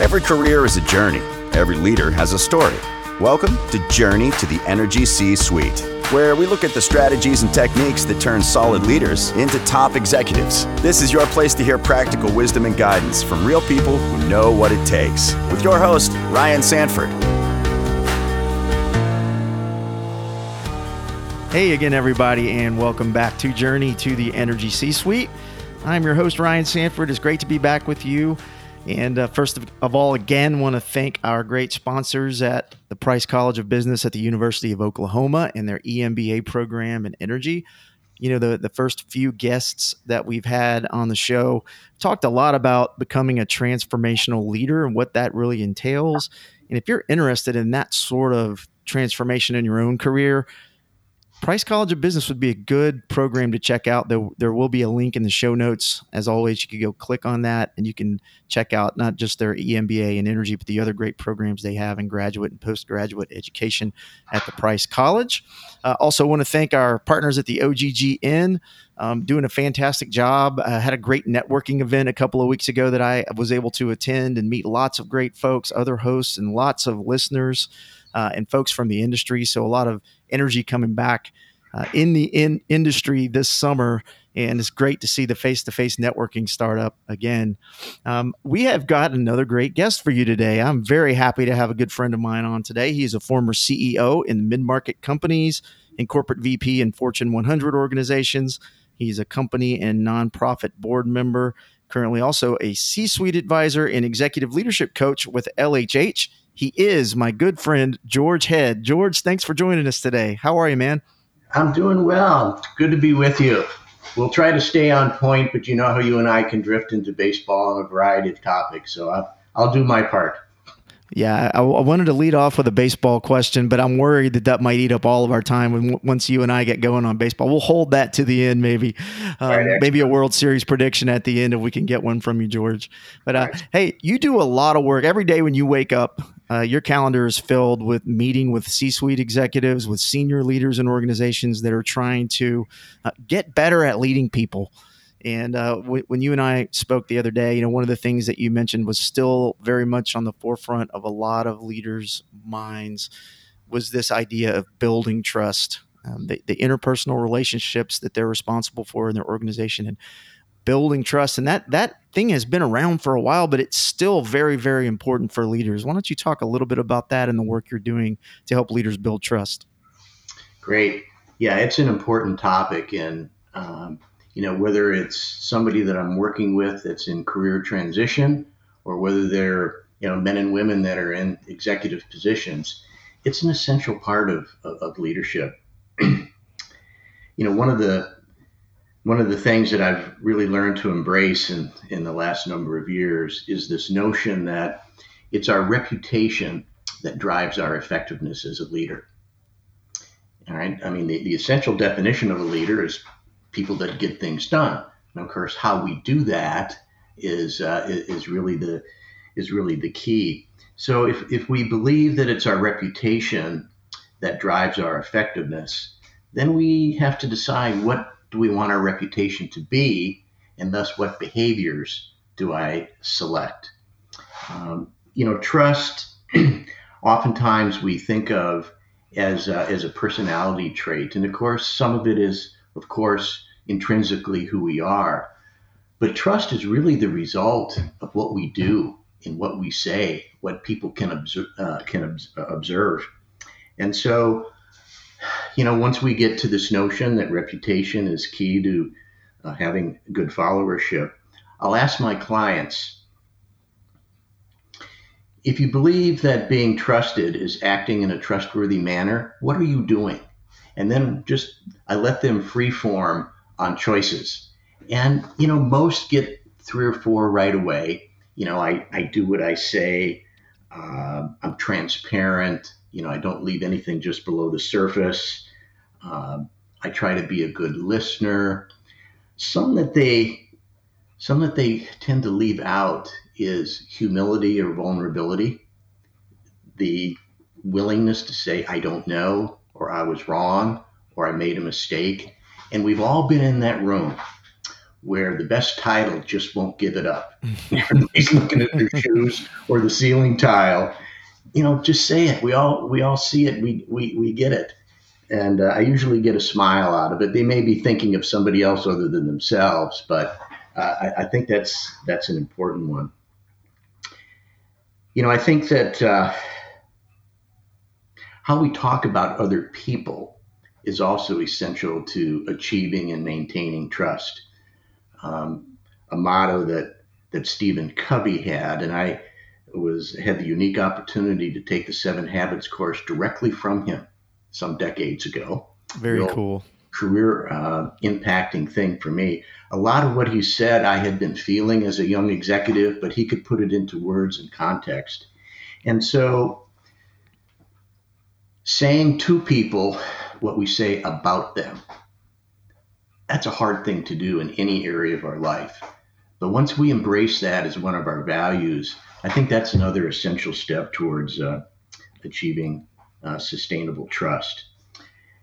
Every career is a journey, every leader has a story. Welcome to Journey to the Energy C Suite, where we look at the strategies and techniques that turn solid leaders into top executives. This is your place to hear practical wisdom and guidance from real people who know what it takes. With your host, Ryan Sanford. Hey again, everybody, and welcome back to Journey to the Energy C Suite. I'm your host, Ryan Sanford. It's great to be back with you. And uh, first of all, again, want to thank our great sponsors at the Price College of Business at the University of Oklahoma and their EMBA program in energy. You know, the, the first few guests that we've had on the show talked a lot about becoming a transformational leader and what that really entails. And if you're interested in that sort of transformation in your own career, Price College of Business would be a good program to check out. There, there will be a link in the show notes. As always, you can go click on that and you can check out not just their EMBA and energy, but the other great programs they have in graduate and postgraduate education at the Price College. Uh, also, want to thank our partners at the OGGN. Um, doing a fantastic job. I had a great networking event a couple of weeks ago that I was able to attend and meet lots of great folks, other hosts, and lots of listeners uh, and folks from the industry. So a lot of energy coming back uh, in the in industry this summer. And it's great to see the face to face networking startup again. Um, we have got another great guest for you today. I'm very happy to have a good friend of mine on today. He's a former CEO in mid market companies and corporate VP in Fortune 100 organizations. He's a company and nonprofit board member, currently also a C suite advisor and executive leadership coach with LHH he is my good friend, George Head. George, thanks for joining us today. How are you, man? I'm doing well. It's good to be with you. We'll try to stay on point, but you know how you and I can drift into baseball and a variety of topics. So I'll, I'll do my part. Yeah, I, I, wanted to lead off with a baseball question, but I'm worried that that might eat up all of our time when once you and I get going on baseball. We'll hold that to the end, maybe, um, right, maybe a World Series prediction at the end if we can get one from you, George. But uh, right. hey, you do a lot of work every day when you wake up. Uh, your calendar is filled with meeting with C-suite executives, with senior leaders in organizations that are trying to uh, get better at leading people. And uh, w- when you and I spoke the other day, you know, one of the things that you mentioned was still very much on the forefront of a lot of leaders' minds was this idea of building trust, um, the, the, interpersonal relationships that they're responsible for in their organization, and building trust. And that that thing has been around for a while, but it's still very, very important for leaders. Why don't you talk a little bit about that and the work you're doing to help leaders build trust? Great. Yeah, it's an important topic, and um, you know, whether it's somebody that I'm working with that's in career transition or whether they're, you know, men and women that are in executive positions, it's an essential part of, of, of leadership. you know, one of the one of the things that I've really learned to embrace in, in the last number of years is this notion that it's our reputation that drives our effectiveness as a leader. All right. I mean, the, the essential definition of a leader is people that get things done. And of course, how we do that is uh, is really the is really the key. So if, if we believe that it's our reputation that drives our effectiveness, then we have to decide what do we want our reputation to be, and thus what behaviors do I select. Um, you know, trust. oftentimes we think of as uh, as a personality trait, and of course, some of it is of course, intrinsically who we are. But trust is really the result of what we do and what we say, what people can observe, uh, can observe. And so, you know, once we get to this notion that reputation is key to uh, having good followership, I'll ask my clients if you believe that being trusted is acting in a trustworthy manner, what are you doing? and then just I let them free form on choices. And you know, most get three or four right away. You know, I, I do what I say. Uh, I'm transparent. You know, I don't leave anything just below the surface. Uh, I try to be a good listener. Some that they some that they tend to leave out is humility or vulnerability. The willingness to say I don't know, or I was wrong or I made a mistake. And we've all been in that room where the best title just won't give it up. Everybody's looking at their shoes or the ceiling tile. You know, just say it. We all we all see it. We we, we get it. And uh, I usually get a smile out of it. They may be thinking of somebody else other than themselves, but uh, I, I, think that's that's an important one. You know, I think that uh, how we talk about other people is also essential to achieving and maintaining trust. Um, a motto that that Stephen Covey had, and I was had the unique opportunity to take the Seven Habits course directly from him some decades ago. Very Real cool. Career uh, impacting thing for me. A lot of what he said I had been feeling as a young executive, but he could put it into words and context. And so, saying to people what we say about them. That's a hard thing to do in any area of our life. But once we embrace that as one of our values, I think that's another essential step towards uh, achieving uh, sustainable trust.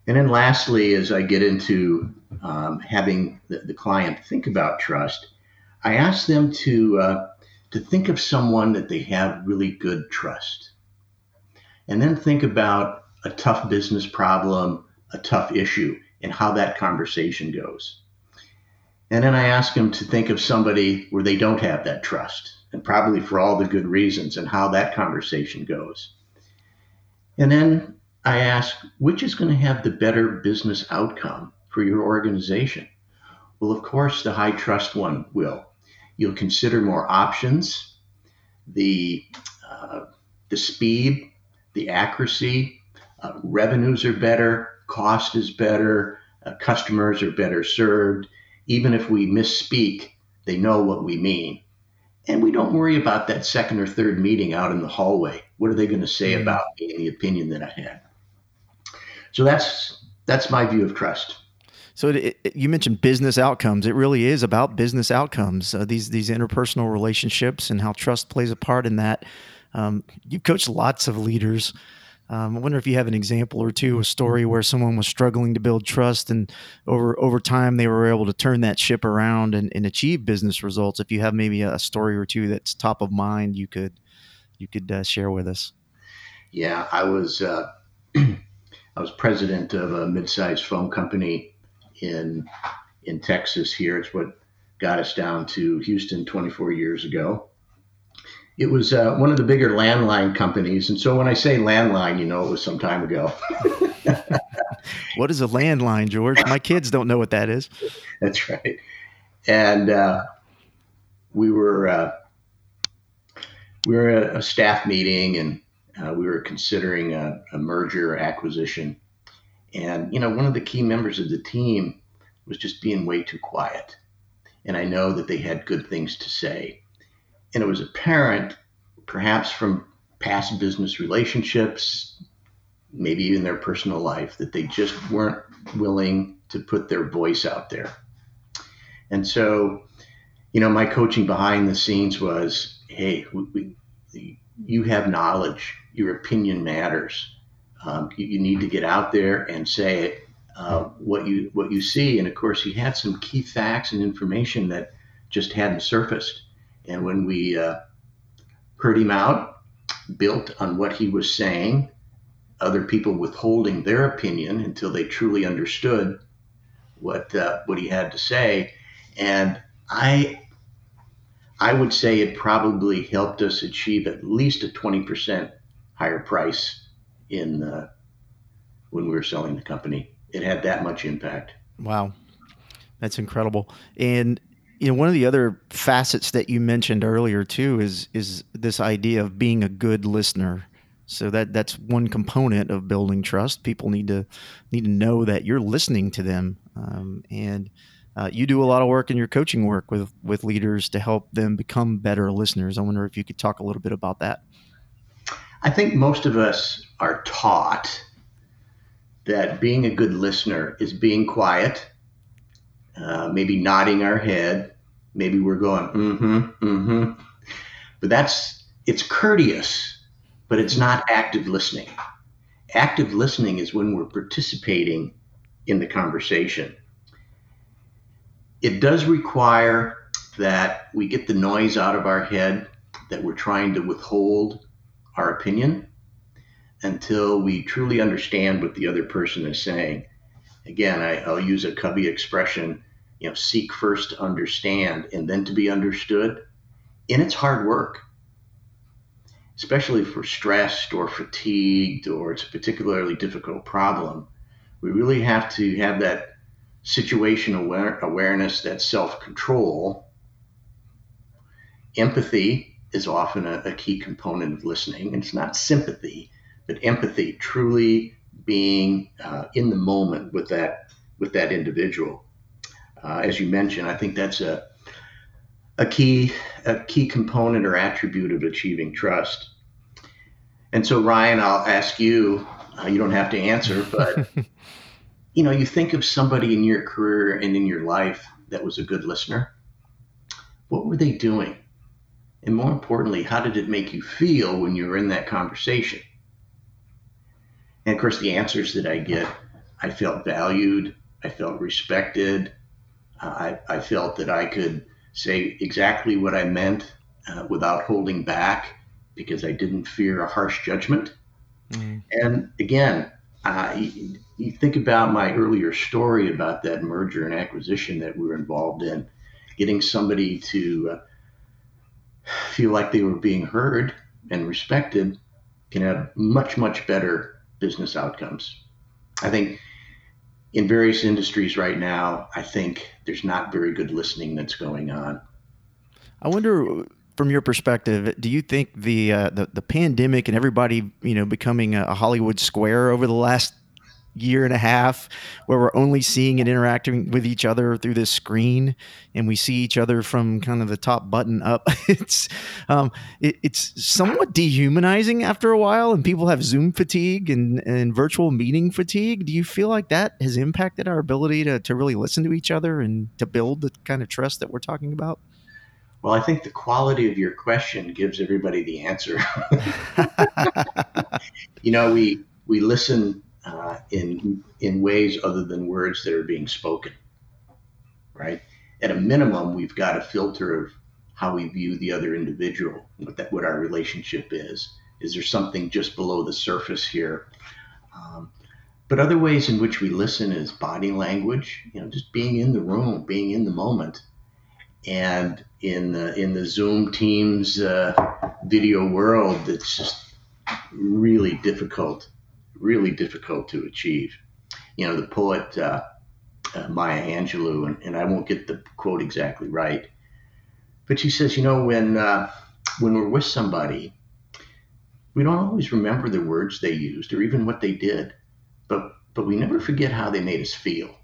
And then lastly, as I get into um, having the, the, client think about trust, I ask them to uh, to think of someone that they have really good trust, and then think about a tough business problem a tough issue and how that conversation goes. And then I ask them to think of somebody where they don't have that trust, and probably for all the good reasons, and how that conversation goes. And then I ask, which is going to have the better business outcome for your organization? Well, of course, the high trust one will. You'll consider more options, the, uh, the speed, the accuracy, uh, revenues are better, cost is better, uh, customers are better served. Even if we misspeak, they know what we mean. And we don't worry about that second or third meeting out in the hallway. What are they going to say mm-hmm. about me and the opinion that I had? So that's that's my view of trust. So it, it, you mentioned business outcomes. It really is about business outcomes. Uh, these these interpersonal relationships and how trust plays a part in that. Um, you've coached lots of leaders um, I wonder if you have an example or two, a story where someone was struggling to build trust, and over over time they were able to turn that ship around and, and achieve business results. If you have maybe a story or two that's top of mind, you could you could uh, share with us. Yeah, I was uh, I was president of a mid-sized phone company in in Texas. Here, it's what got us down to Houston 24 years ago it was uh, one of the bigger landline companies. And so when I say landline, you know, it was some time ago. what is a landline, George? My kids don't know what that is. That's right. And uh, we were uh, we were at a staff meeting, and uh, we were considering a, a merger acquisition. And you know, one of the key members of the team was just being way too quiet. And I know that they had good things to say and it was apparent, perhaps from past business relationships, maybe even their personal life, that they just weren't willing to put their voice out there. And so, you know, my coaching behind the scenes was hey, we, we, you have knowledge, your opinion matters. Um, you, you, need to get out there and say it, uh, what you what you see. And of course, he had some key facts and information that just hadn't surfaced. And when we uh, heard him out, built on what he was saying, other people withholding their opinion until they truly understood what uh, what he had to say, and I I would say it probably helped us achieve at least a twenty percent higher price in uh, when we were selling the company. It had that much impact. Wow, that's incredible. And you know one of the other facets that you mentioned earlier too is is this idea of being a good listener. So that that's one component of building trust. People need to need to know that you're listening to them. Um, and uh, you do a lot of work in your coaching work with with leaders to help them become better listeners. I wonder if you could talk a little bit about that. I think most of us are taught that being a good listener is being quiet uh, maybe nodding our head. Maybe we're going, mm-hmm, mm-hmm. But that's, it's courteous, but it's not active listening. Active listening is when we're participating in the conversation. it does require that we get the noise out of our head that we're trying to withhold our opinion until we truly understand what the other person is saying. Again, I, will use a Covey expression, you know, seek first to understand and then to be understood. And it's hard work, especially for stressed or fatigued or it's a particularly difficult problem. We really have to have that situation aware, awareness, that self control. Empathy is often a, a key component of listening. It's not sympathy, but empathy, truly being uh, in the moment with that with that individual. Uh, as you mentioned, I think that's a a key a key component or attribute of achieving trust. And so, Ryan, I'll ask you. Uh, you don't have to answer, but you know, you think of somebody in your career and in your life that was a good listener. What were they doing? And more importantly, how did it make you feel when you were in that conversation? And of course, the answers that I get, I felt valued, I felt respected, I, I, felt that I could say exactly what I meant uh, without holding back because I didn't fear a harsh judgment. Mm-hmm. And again, uh, you, you, think about my earlier story about that merger and acquisition that we were involved in, getting somebody to uh, feel like they were being heard and respected can have much, much better business outcomes. I think in various industries right now, I think there's not very good listening that's going on. I wonder, from your perspective, do you think the uh, the, the pandemic and everybody you know becoming a Hollywood square over the last year and a half where we're only seeing and interacting with each other through this screen and we see each other from kind of the top button up. It's um, it, it's somewhat dehumanizing after a while and people have zoom fatigue and, and virtual meeting fatigue. Do you feel like that has impacted our ability to, to really listen to each other and to build the kind of trust that we're talking about? Well, I think the quality of your question gives everybody the answer. you know, we we listen uh, in in ways other than words that are being spoken. Right. At a minimum, we've got a filter of how we view the other individual, what that what our relationship is. Is there something just below the surface here? Um, but other ways in which we listen is body language. You know, just being in the room, being in the moment, and in the in the Zoom Teams uh, video world, it's just really difficult really difficult to achieve. You know, the poet uh, uh, Maya Angelou, and, and, I won't get the quote exactly right, but she says, you know, when uh, when we're with somebody, we don't always remember the words they used or even what they did, but but we never forget how they made us feel.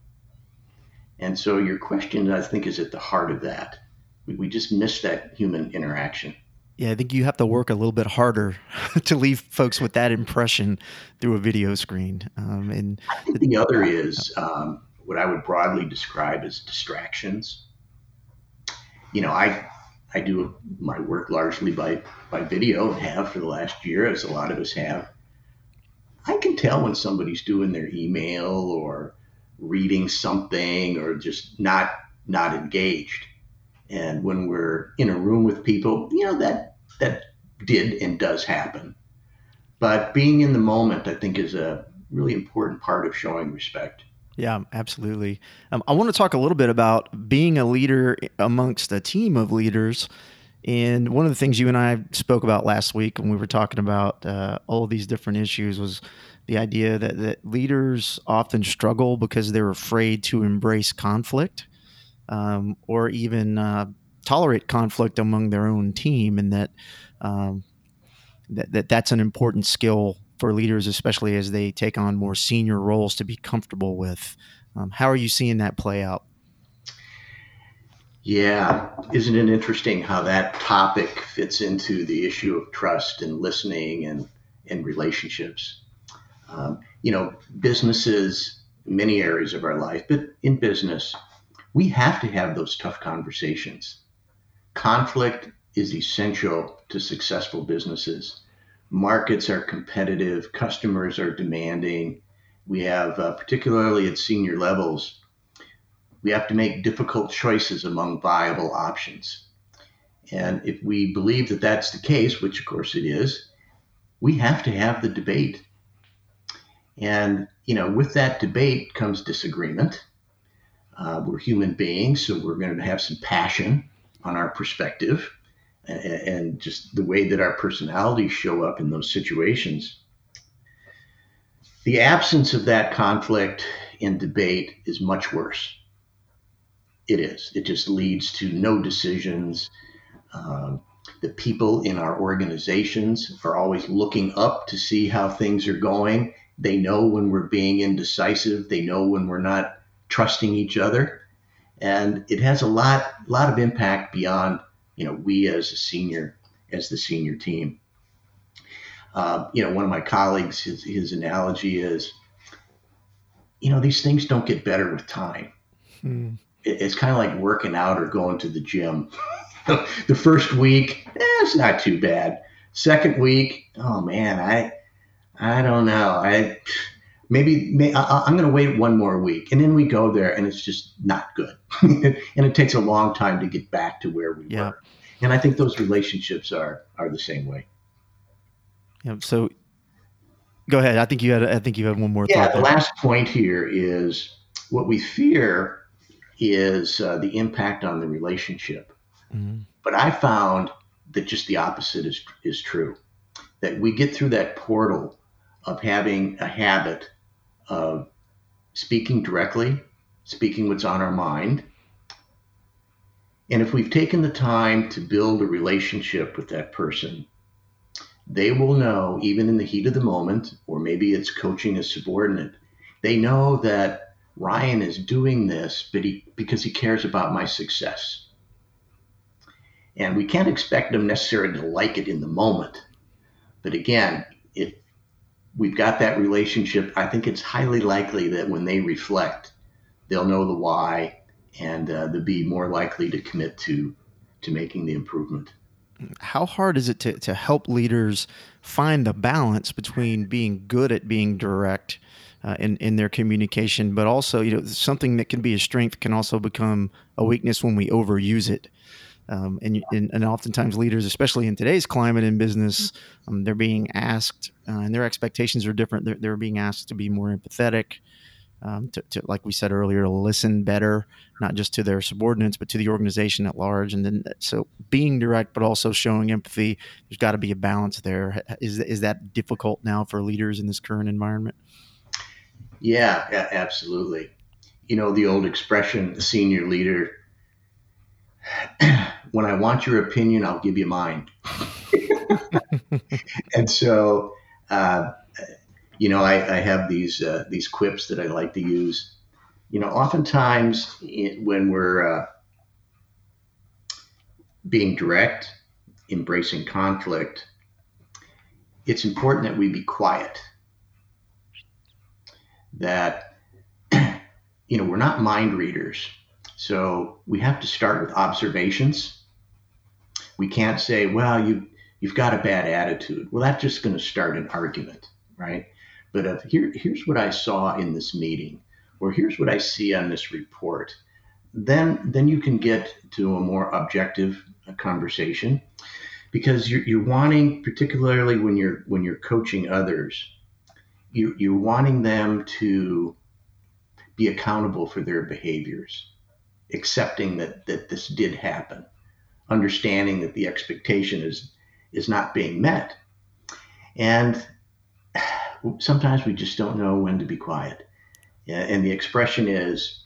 And so your question, I think, is at the heart of that. We, we just miss that human interaction yeah, I think you have to work a little bit harder to leave folks with that impression through a video screen. Um, and the other is um, what I would broadly describe as distractions. You know, I I do my work largely by by video and have for the last year, as a lot of us have. I can tell when somebody's doing their email or reading something or just not not engaged. And when we're in a room with people, you know, that that did and does happen. But being in the moment, I think, is a really important part of showing respect. Yeah, absolutely. Um, I want to talk a little bit about being a leader amongst a team of leaders. And one of the things you and I spoke about last week when we were talking about uh, all these different issues was the idea that, that leaders often struggle because they're afraid to embrace conflict um, or even uh, tolerate conflict among their own team, and that, um, that that that's an important skill for leaders, especially as they take on more senior roles, to be comfortable with. Um, how are you seeing that play out? Yeah, isn't it interesting how that topic fits into the issue of trust and listening and and relationships? Um, you know, businesses, many areas of our life, but in business, we have to have those tough conversations. Conflict is essential to successful businesses. Markets are competitive, customers are demanding. We have, uh, particularly at senior levels, we have to make difficult choices among viable options. And if we believe that that's the case, which of course it is, we have to have the debate. And, you know, with that debate comes disagreement. Uh, we're human beings, so we're going to have some passion on our perspective and, and just the way that our personalities show up in those situations. The absence of that conflict in debate is much worse. It is. It just leads to no decisions. Um, the people in our organizations are always looking up to see how things are going. They know when we're being indecisive. They know when we're not trusting each other, and it has a lot lot of impact beyond you know we as a senior as the senior team. Uh, you know, one of my colleagues, his, his analogy is, you know, these things don't get better with time. Hmm. It, it's kind of like working out or going to the gym. the first week, eh, it's not too bad. Second week, oh man, I, I don't know. I maybe may, I, am going to wait one more week, and then we go there, and it's just not good, and it takes a long time to get back to where we yeah. were. And I think those relationships are are the same way. Yeah. So, go ahead. I think you had. I think you had one more. Yeah. the last point here is what we fear is uh, the impact on the relationship. Mm-hmm. But I found that just the opposite is is true. That we get through that portal of having a habit of speaking directly, speaking what's on our mind. And if we've taken the time to build a relationship with that person, they will know, even in the heat of the moment, or maybe it's coaching a subordinate, they know that Ryan is doing this but he, because he cares about my success. And we can't expect them necessarily to like it in the moment. But again, we've got that relationship, I think it's highly likely that when they reflect, they'll know the why and uh, they'll be more likely to commit to to making the improvement how hard is it to, to help leaders find the balance between being good at being direct uh, in, in their communication, but also, you know, something that can be a strength can also become a weakness when we overuse it. Um, and, and, and oftentimes leaders, especially in today's climate in business, um, they're being asked, uh, and their expectations are different. They're, they're being asked to be more empathetic, um, to, to, like we said earlier, to listen better, not just to their subordinates, but to the organization at large. And then, so being direct, but also showing empathy, there's got to be a balance there. Is, is that difficult now for leaders in this current environment? Yeah, yeah absolutely. You know, the old expression, senior leader, when I want your opinion, I'll give you mine. and so, uh, you know, I, I have these uh, these quips that I like to use. You know, oftentimes when we're uh, being direct, embracing conflict, it's important that we be quiet. That you know, we're not mind readers, so we have to start with observations. We can't say, "Well, you you've got a bad attitude." Well, that's just going to start an argument, right? but of here, here's what I saw in this meeting, or here's what I see on this report, then then you can get to a more objective uh, conversation because you're, you're wanting, particularly when you're when you're coaching others, you, you're wanting them to be accountable for their behaviors, accepting that that this did happen, understanding that the expectation is is not being met, and sometimes we just don't know when to be quiet. And the expression is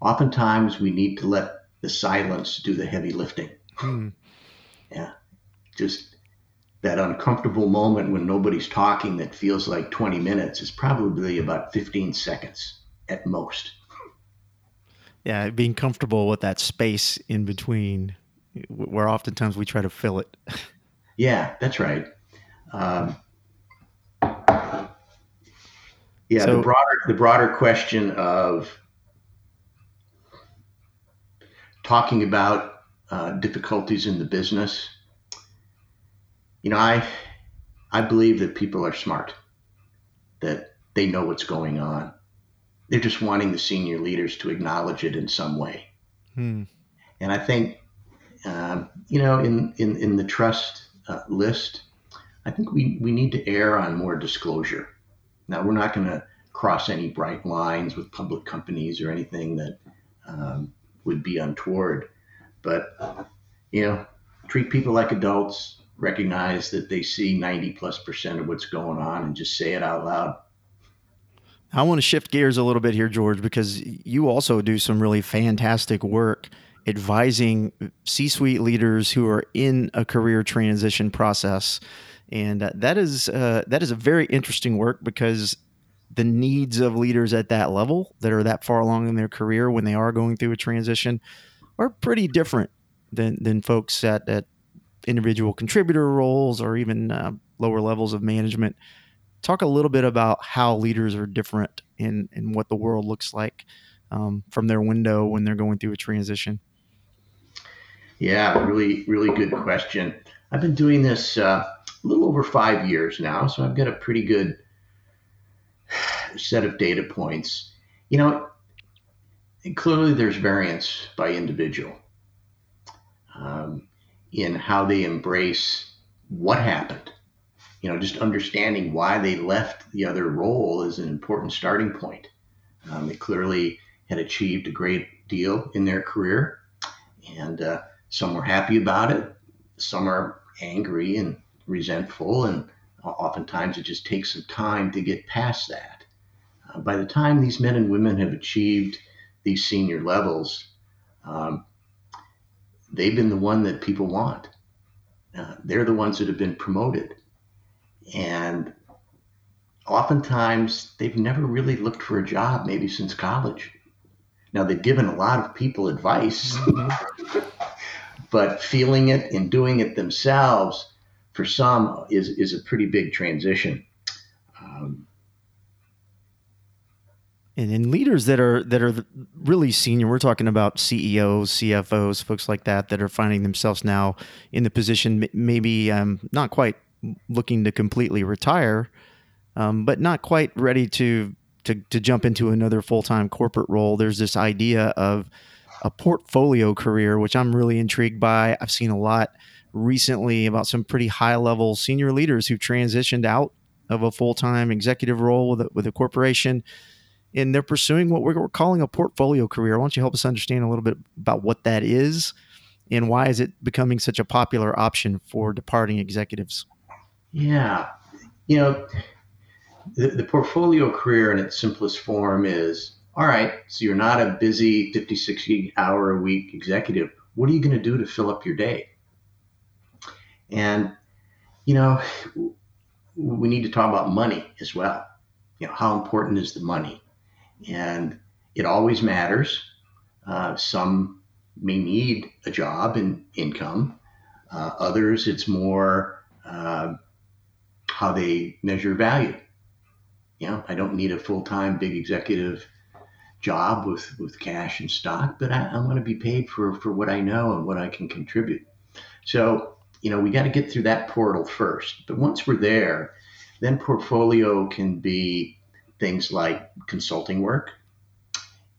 oftentimes we need to let the silence do the heavy lifting. Hmm. Yeah. Just that uncomfortable moment when nobody's talking that feels like 20 minutes is probably about 15 seconds at most. Yeah, being comfortable with that space in between, where oftentimes we try to fill it. yeah, that's right. Um, yeah, so, the broader the broader question of talking about uh, difficulties in the business. You know, I I believe that people are smart, that they know what's going on, they're just wanting the senior leaders to acknowledge it in some way. Hmm. And I think, um, you know, in, in, in the trust uh, list, I think we, we need to err on more disclosure. Now, we're not going to cross any bright lines with public companies or anything that um, would be untoward. But, you know, treat people like adults, recognize that they see 90 plus percent of what's going on, and just say it out loud. I want to shift gears a little bit here, George, because you also do some really fantastic work advising C suite leaders who are in a career transition process. And uh, that is uh, that is a very interesting work because the needs of leaders at that level that are that far along in their career when they are going through a transition are pretty different than than folks at, at individual contributor roles or even uh, lower levels of management. Talk a little bit about how leaders are different in in what the world looks like um, from their window when they're going through a transition. Yeah, really, really good question. I've been doing this uh, a little over five years now, so I've got a pretty good set of data points. You know, clearly there's variance by individual um, in how they embrace what happened. You know, just understanding why they left the other role is an important starting point. Um, they clearly had achieved a great deal in their career, and uh, some were happy about it, some are angry and resentful, and oftentimes it just takes some time to get past that. Uh, by the time these men and women have achieved these senior levels, um, they've been the one that people want. Uh, they're the ones that have been promoted. And oftentimes they've never really looked for a job, maybe since college. Now, they've given a lot of people advice, mm-hmm. but feeling it and doing it themselves for some is, is a pretty big transition. Um, and in leaders that are that are really senior we're talking about ceos cfos folks like that that are finding themselves now in the position maybe um, not quite looking to completely retire um, but not quite ready to, to to jump into another full-time corporate role there's this idea of a portfolio career which i'm really intrigued by i've seen a lot recently about some pretty high level senior leaders who transitioned out of a full-time executive role with a, with a corporation and they're pursuing what we're calling a portfolio career. Why don't you help us understand a little bit about what that is and why is it becoming such a popular option for departing executives? Yeah. You know, the, the portfolio career in its simplest form is all right, so you're not a busy 50, 60 hour a week executive. What are you going to do to fill up your day? And, you know, we need to talk about money as well. You know, how important is the money? and it always matters. Uh, some may need a job and income. Uh, others, it's more uh, how they measure value. You know, I don't need a full time big executive job with, with cash and stock, but I, I want to be paid for, for what I know and what I can contribute. So, you know, we got to get through that portal first. But once we're there, then portfolio can be things like consulting work.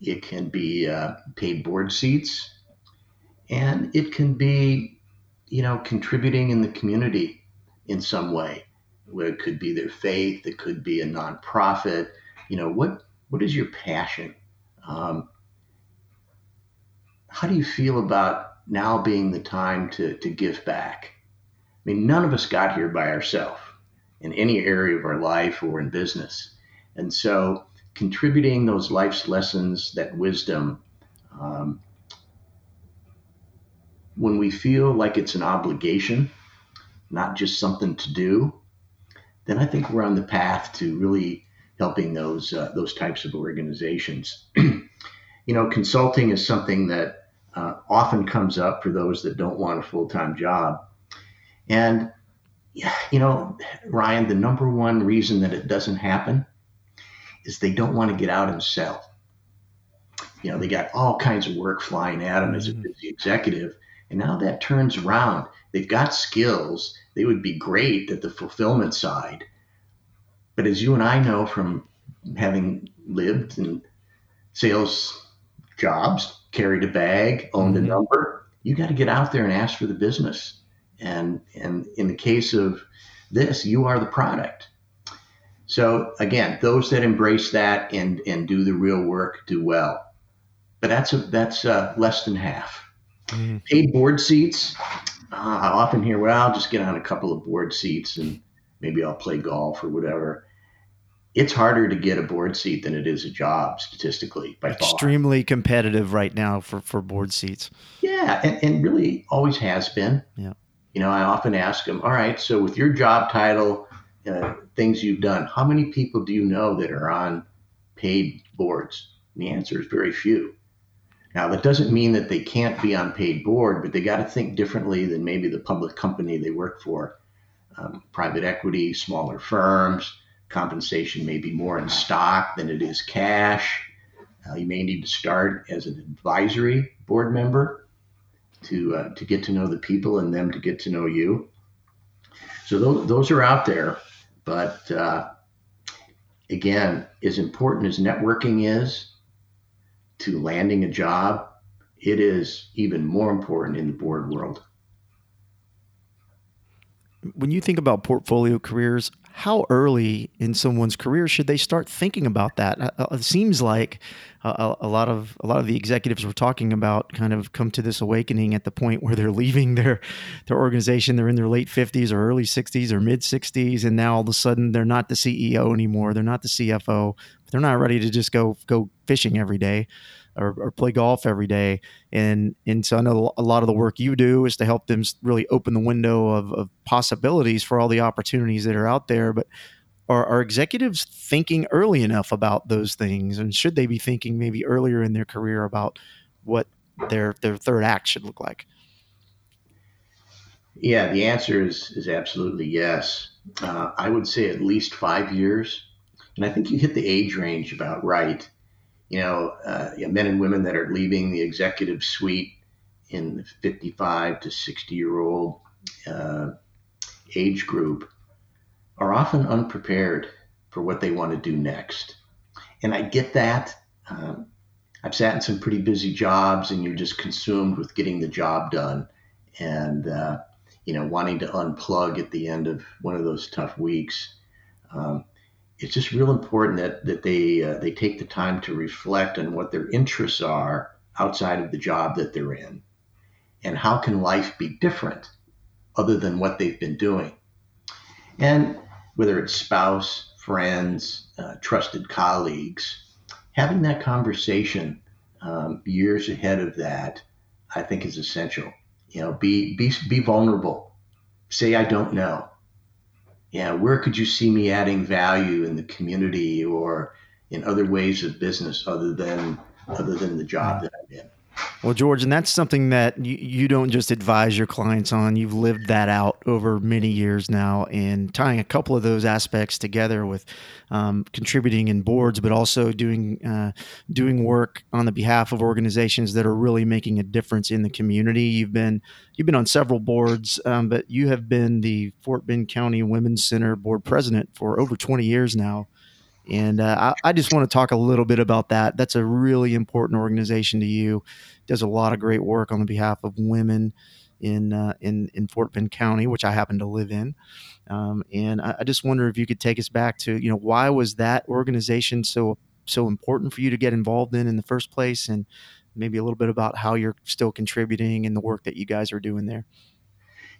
It can be uh, paid board seats, and it can be, you know, contributing in the community in some way. It could be their faith, it could be a nonprofit. You know, what what is your passion? Um, how do you feel about now being the time to to give back? I mean, none of us got here by ourselves in any area of our life or in business. And so contributing those life's lessons, that wisdom, um, when we feel like it's an obligation, not just something to do, then I think we're on the path to really helping those uh, those types of organizations. you know, consulting is something that uh, often comes up for those that don't want a full time job, and you know, Ryan, the number one reason that it doesn't happen is they don't want to get out and sell. You know, they got all kinds of work flying at them mm-hmm. as a mm-hmm. busy executive. And now that turns around. They've got skills. They would be great at the fulfillment side. But as you and I know from having lived in sales jobs, carried a bag, owned mm-hmm. a number. You got to get out there and ask for the business. And and in the case of this, you are the product. So again, those that embrace that and and do the real work do well. But that's a, that's uh, less than half. Mm-hmm. Paid board seats. Uh, I often hear, well, I'll just get on a couple of board seats and maybe I'll play golf or whatever. It's harder to get a board seat than it is a job statistically by far Extremely far. competitive right now for, for board seats. Yeah, and, and really always has been. Yeah. You know, I often ask them, all right, so with your job title, uh, things you've done, how many people do you know that are on paid boards? And the answer is very few. Now, that doesn't mean that they can't be on paid board, but they got to think differently than maybe the public company they work for. Um, private equity, smaller firms, compensation may be more in stock than it is cash. Uh, you may need to start as an advisory board member to uh, to get to know the people and them to get to know you. So those, those are out there, but uh, again, as important as networking is, to landing a job, it is even more important in the board world. When you think about portfolio careers, how early in someone's career should they start thinking about that? Uh, uh, it seems like a, a, lot of a lot of the executives we're talking about kind of come to this awakening at the point where they're leaving their their organization. They're in their late fifties or early sixties or mid sixties, and now all of a sudden they're not the CEO anymore. They're not the CFO. They're not ready to just go go fishing every day or, or, play golf every day. And and so I know a lot of the work you do is to help them really open the window of, of possibilities for all the opportunities that are out there. But are, are executives thinking early enough about those things, and should they be thinking maybe earlier in their career about what their their third act should look like? Yeah, the answer is is absolutely yes. Uh, I would say at least five years, and I think you hit the age range about right you know, uh, men and women that are leaving the executive suite in the 55 to 60 year old uh, age group are often unprepared for what they want to do next. And I get that. Um, I've sat in some pretty busy jobs, and you're just consumed with getting the job done, and uh, you know, wanting to unplug at the end of one of those tough weeks. Um, it's just real important that that they uh, they take the time to reflect on what their interests are outside of the job that they're in, and how can life be different other than what they've been doing, and whether it's spouse, friends, uh, trusted colleagues, having that conversation um, years ahead of that, I think is essential. You know, be be be vulnerable. Say I don't know yeah, where could you see me adding value in the community or in other ways of business other than other than the job that I'm in? Well, George, and that's something that you, you don't just advise your clients on. You've lived that out over many years now, and tying a couple of those aspects together with um, contributing in boards, but also doing uh, doing work on the behalf of organizations that are really making a difference in the community. You've been you've been on several boards, um, but you have been the Fort Bend County Women's Center board president for over 20 years now. And uh, I, I, just want to talk a little bit about that. That's a really important organization to you. Does a lot of great work on the behalf of women in uh, in in Fort Bend County, which I happen to live in. Um, and I, I, just wonder if you could take us back to you know why was that organization so so important for you to get involved in in the first place, and maybe a little bit about how you're still contributing and the work that you guys are doing there.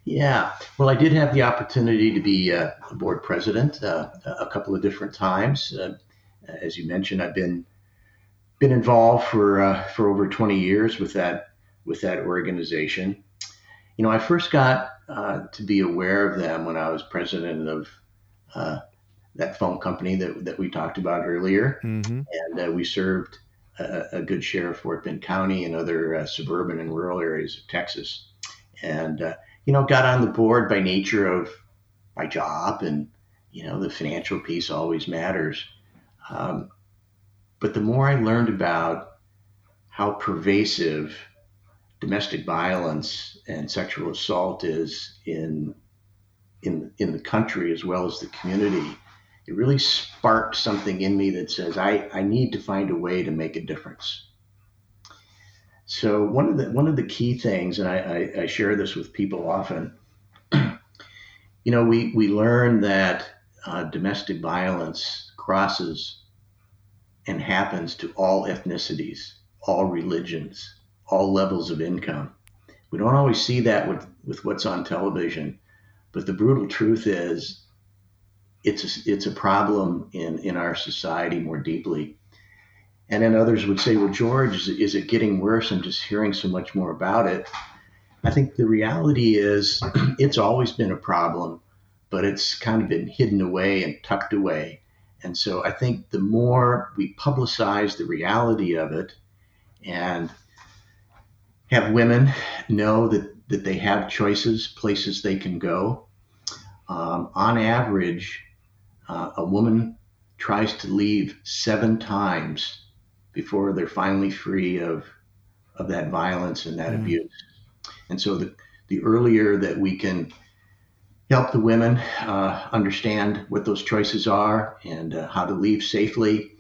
Yeah, well, I did have the opportunity to be uh, a board president uh, a couple of different times. Uh, as you mentioned, I've been been involved for uh, for over 20 years with that with that organization. You know, I first got uh, to be aware of them when I was president of uh, that phone company that, that we talked about earlier, mm-hmm. and we served a, a, good share of Fort Bend County and other suburban and rural areas of Texas, and you know, got on the board by nature of my job and, you know, the financial piece always matters. Um, but the more I learned about how pervasive domestic violence and sexual assault is in in in the country as well as the community, it really sparked something in me that says I, I need to find a way to make a difference. So one of the one of the key things, and I, I, I share this with people often, you know, we we learn that uh, domestic violence crosses and happens to all ethnicities, all religions, all levels of income. We don't always see that with, with what's on television, but the brutal truth is it's a, it's a problem in, in our society more deeply. And then others would say, well, George, is, is it getting worse? I'm just hearing so much more about it. I think the reality is it's always been a problem, but it's kind of been hidden away and tucked away. And so I think the more we publicize the reality of it and have women know that, that they have choices, places they can go, um, on average, uh, a woman tries to leave seven times before they're finally free of of that violence and that mm. abuse. And so the the earlier that we can help the women uh, understand what those choices are and uh, how to leave safely,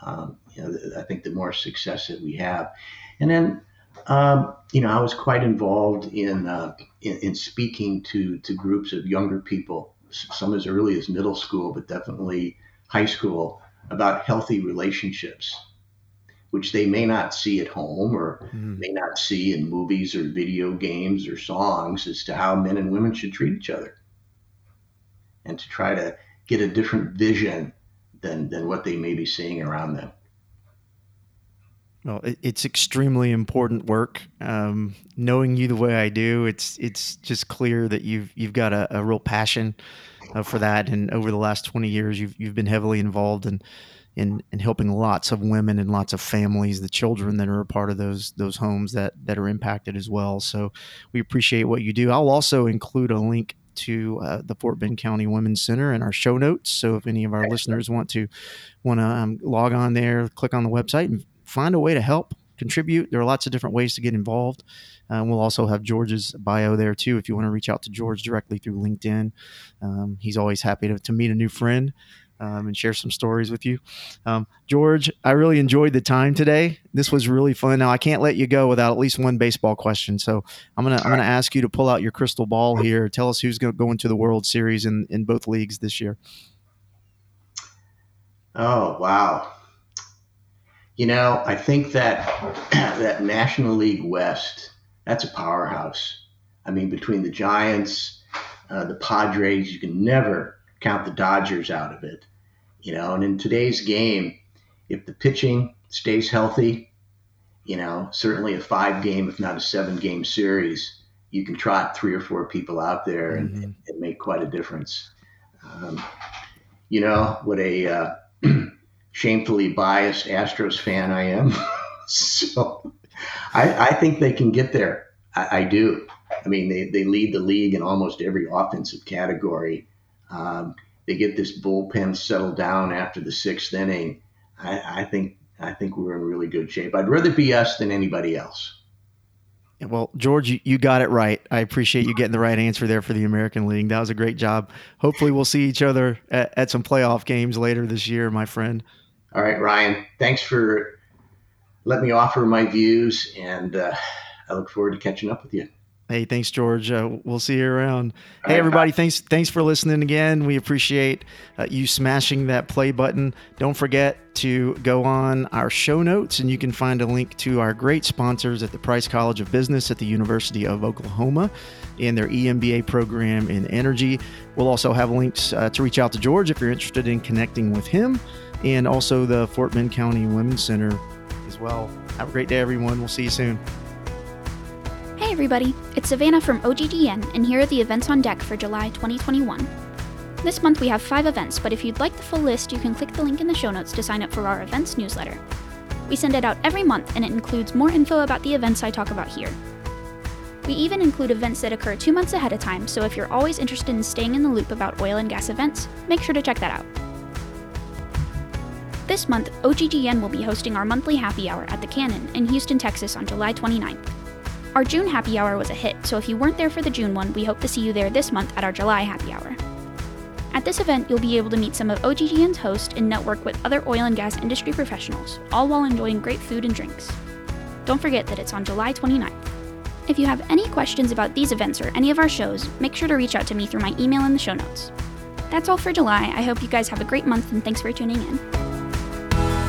um, you know, I think the more success that we have. And then, um, you know, I was quite involved in, uh, in, in speaking to to groups of younger people, some as early as middle school, but definitely high school, about healthy relationships which they may not see at home or mm. may not see in movies or video games or songs as to how men and women should treat each other and to try to get a different vision than, than what they may be seeing around them. Well, it's extremely important work. Um, knowing you the way I do, it's it's just clear that you've you've got a, a real passion uh, for that, and over the last twenty years, you've you've been heavily involved in in, in helping lots of women and lots of families, the children that are a part of those those homes that that are impacted as well. So we appreciate what you do. I'll also include a link to uh, the Fort Bend County Women's Center in our show notes. So if any of our listeners want to want to um, log on there, click on the website and find a way to help contribute. There are lots of different ways to get involved. Uh, we'll also have George's bio there too if you want to reach out to George directly through LinkedIn. Um, he's always happy to, to meet a new friend um, and share some stories with you. Um, George, I really enjoyed the time today. This was really fun. Now I can't let you go without at least one baseball question. So I'm gonna I'm gonna ask you to pull out your crystal ball here. Tell us who's going to go into the World Series in in both leagues this year. Oh wow! You know, I think that that National League West that's a powerhouse. I mean, between the Giants, uh, the Padres, you can never count the Dodgers out of it. You know, and in today's game, if the pitching stays healthy, you know, certainly a five game, if not a seven game series, you can trot three or four people out there and, mm-hmm. and make quite a difference. Um, you know, what a uh, shamefully biased Astros fan I am. so I, I, think they can get there. I, I, do. I mean, they, they lead the league in almost every offensive category. Um, they get this bullpen settled down after the sixth inning. I, I think I think we're in really good shape. I'd rather be us than anybody else. Well, George, you, you got it right. I appreciate you getting the right answer there for the American League. That was a great job. Hopefully, we'll see each other at, at some playoff games later this year, my friend. All right, Ryan. Thanks for letting me offer my views, and uh, I look forward to catching up with you. Hey, thanks, George. Uh, we'll see you around. Hey, everybody, thanks thanks for listening again. We appreciate uh, you smashing that play button. Don't forget to go on our show notes, and you can find a link to our great sponsors at the Price College of Business at the University of Oklahoma and their EMBA program in energy. We'll also have links uh, to reach out to George if you're interested in connecting with him, and also the Fort Bend County Women's Center as well. Have a great day, everyone. We'll see you soon. Hey everybody, it's Savannah from OGGN, and here are the events on deck for July 2021. This month we have five events, but if you'd like the full list, you can click the link in the show notes to sign up for our events newsletter. We send it out every month, and it includes more info about the events I talk about here. We even include events that occur two months ahead of time, so if you're always interested in staying in the loop about oil and gas events, make sure to check that out. This month, OGGN will be hosting our monthly happy hour at the Cannon in Houston, Texas on July 29th. Our June happy hour was a hit, so if you weren't there for the June one, we hope to see you there this month at our July happy hour. At this event, you'll be able to meet some of OGGN's hosts and network with other oil and gas industry professionals, all while enjoying great food and drinks. Don't forget that it's on July 29th. If you have any questions about these events or any of our shows, make sure to reach out to me through my email in the show notes. That's all for July. I hope you guys have a great month and thanks for tuning in.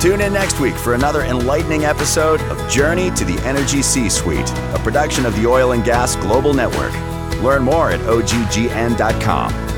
Tune in next week for another enlightening episode of Journey to the Energy C Suite, a production of the Oil and Gas Global Network. Learn more at oggn.com.